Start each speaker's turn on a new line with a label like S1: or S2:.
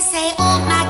S1: say, oh my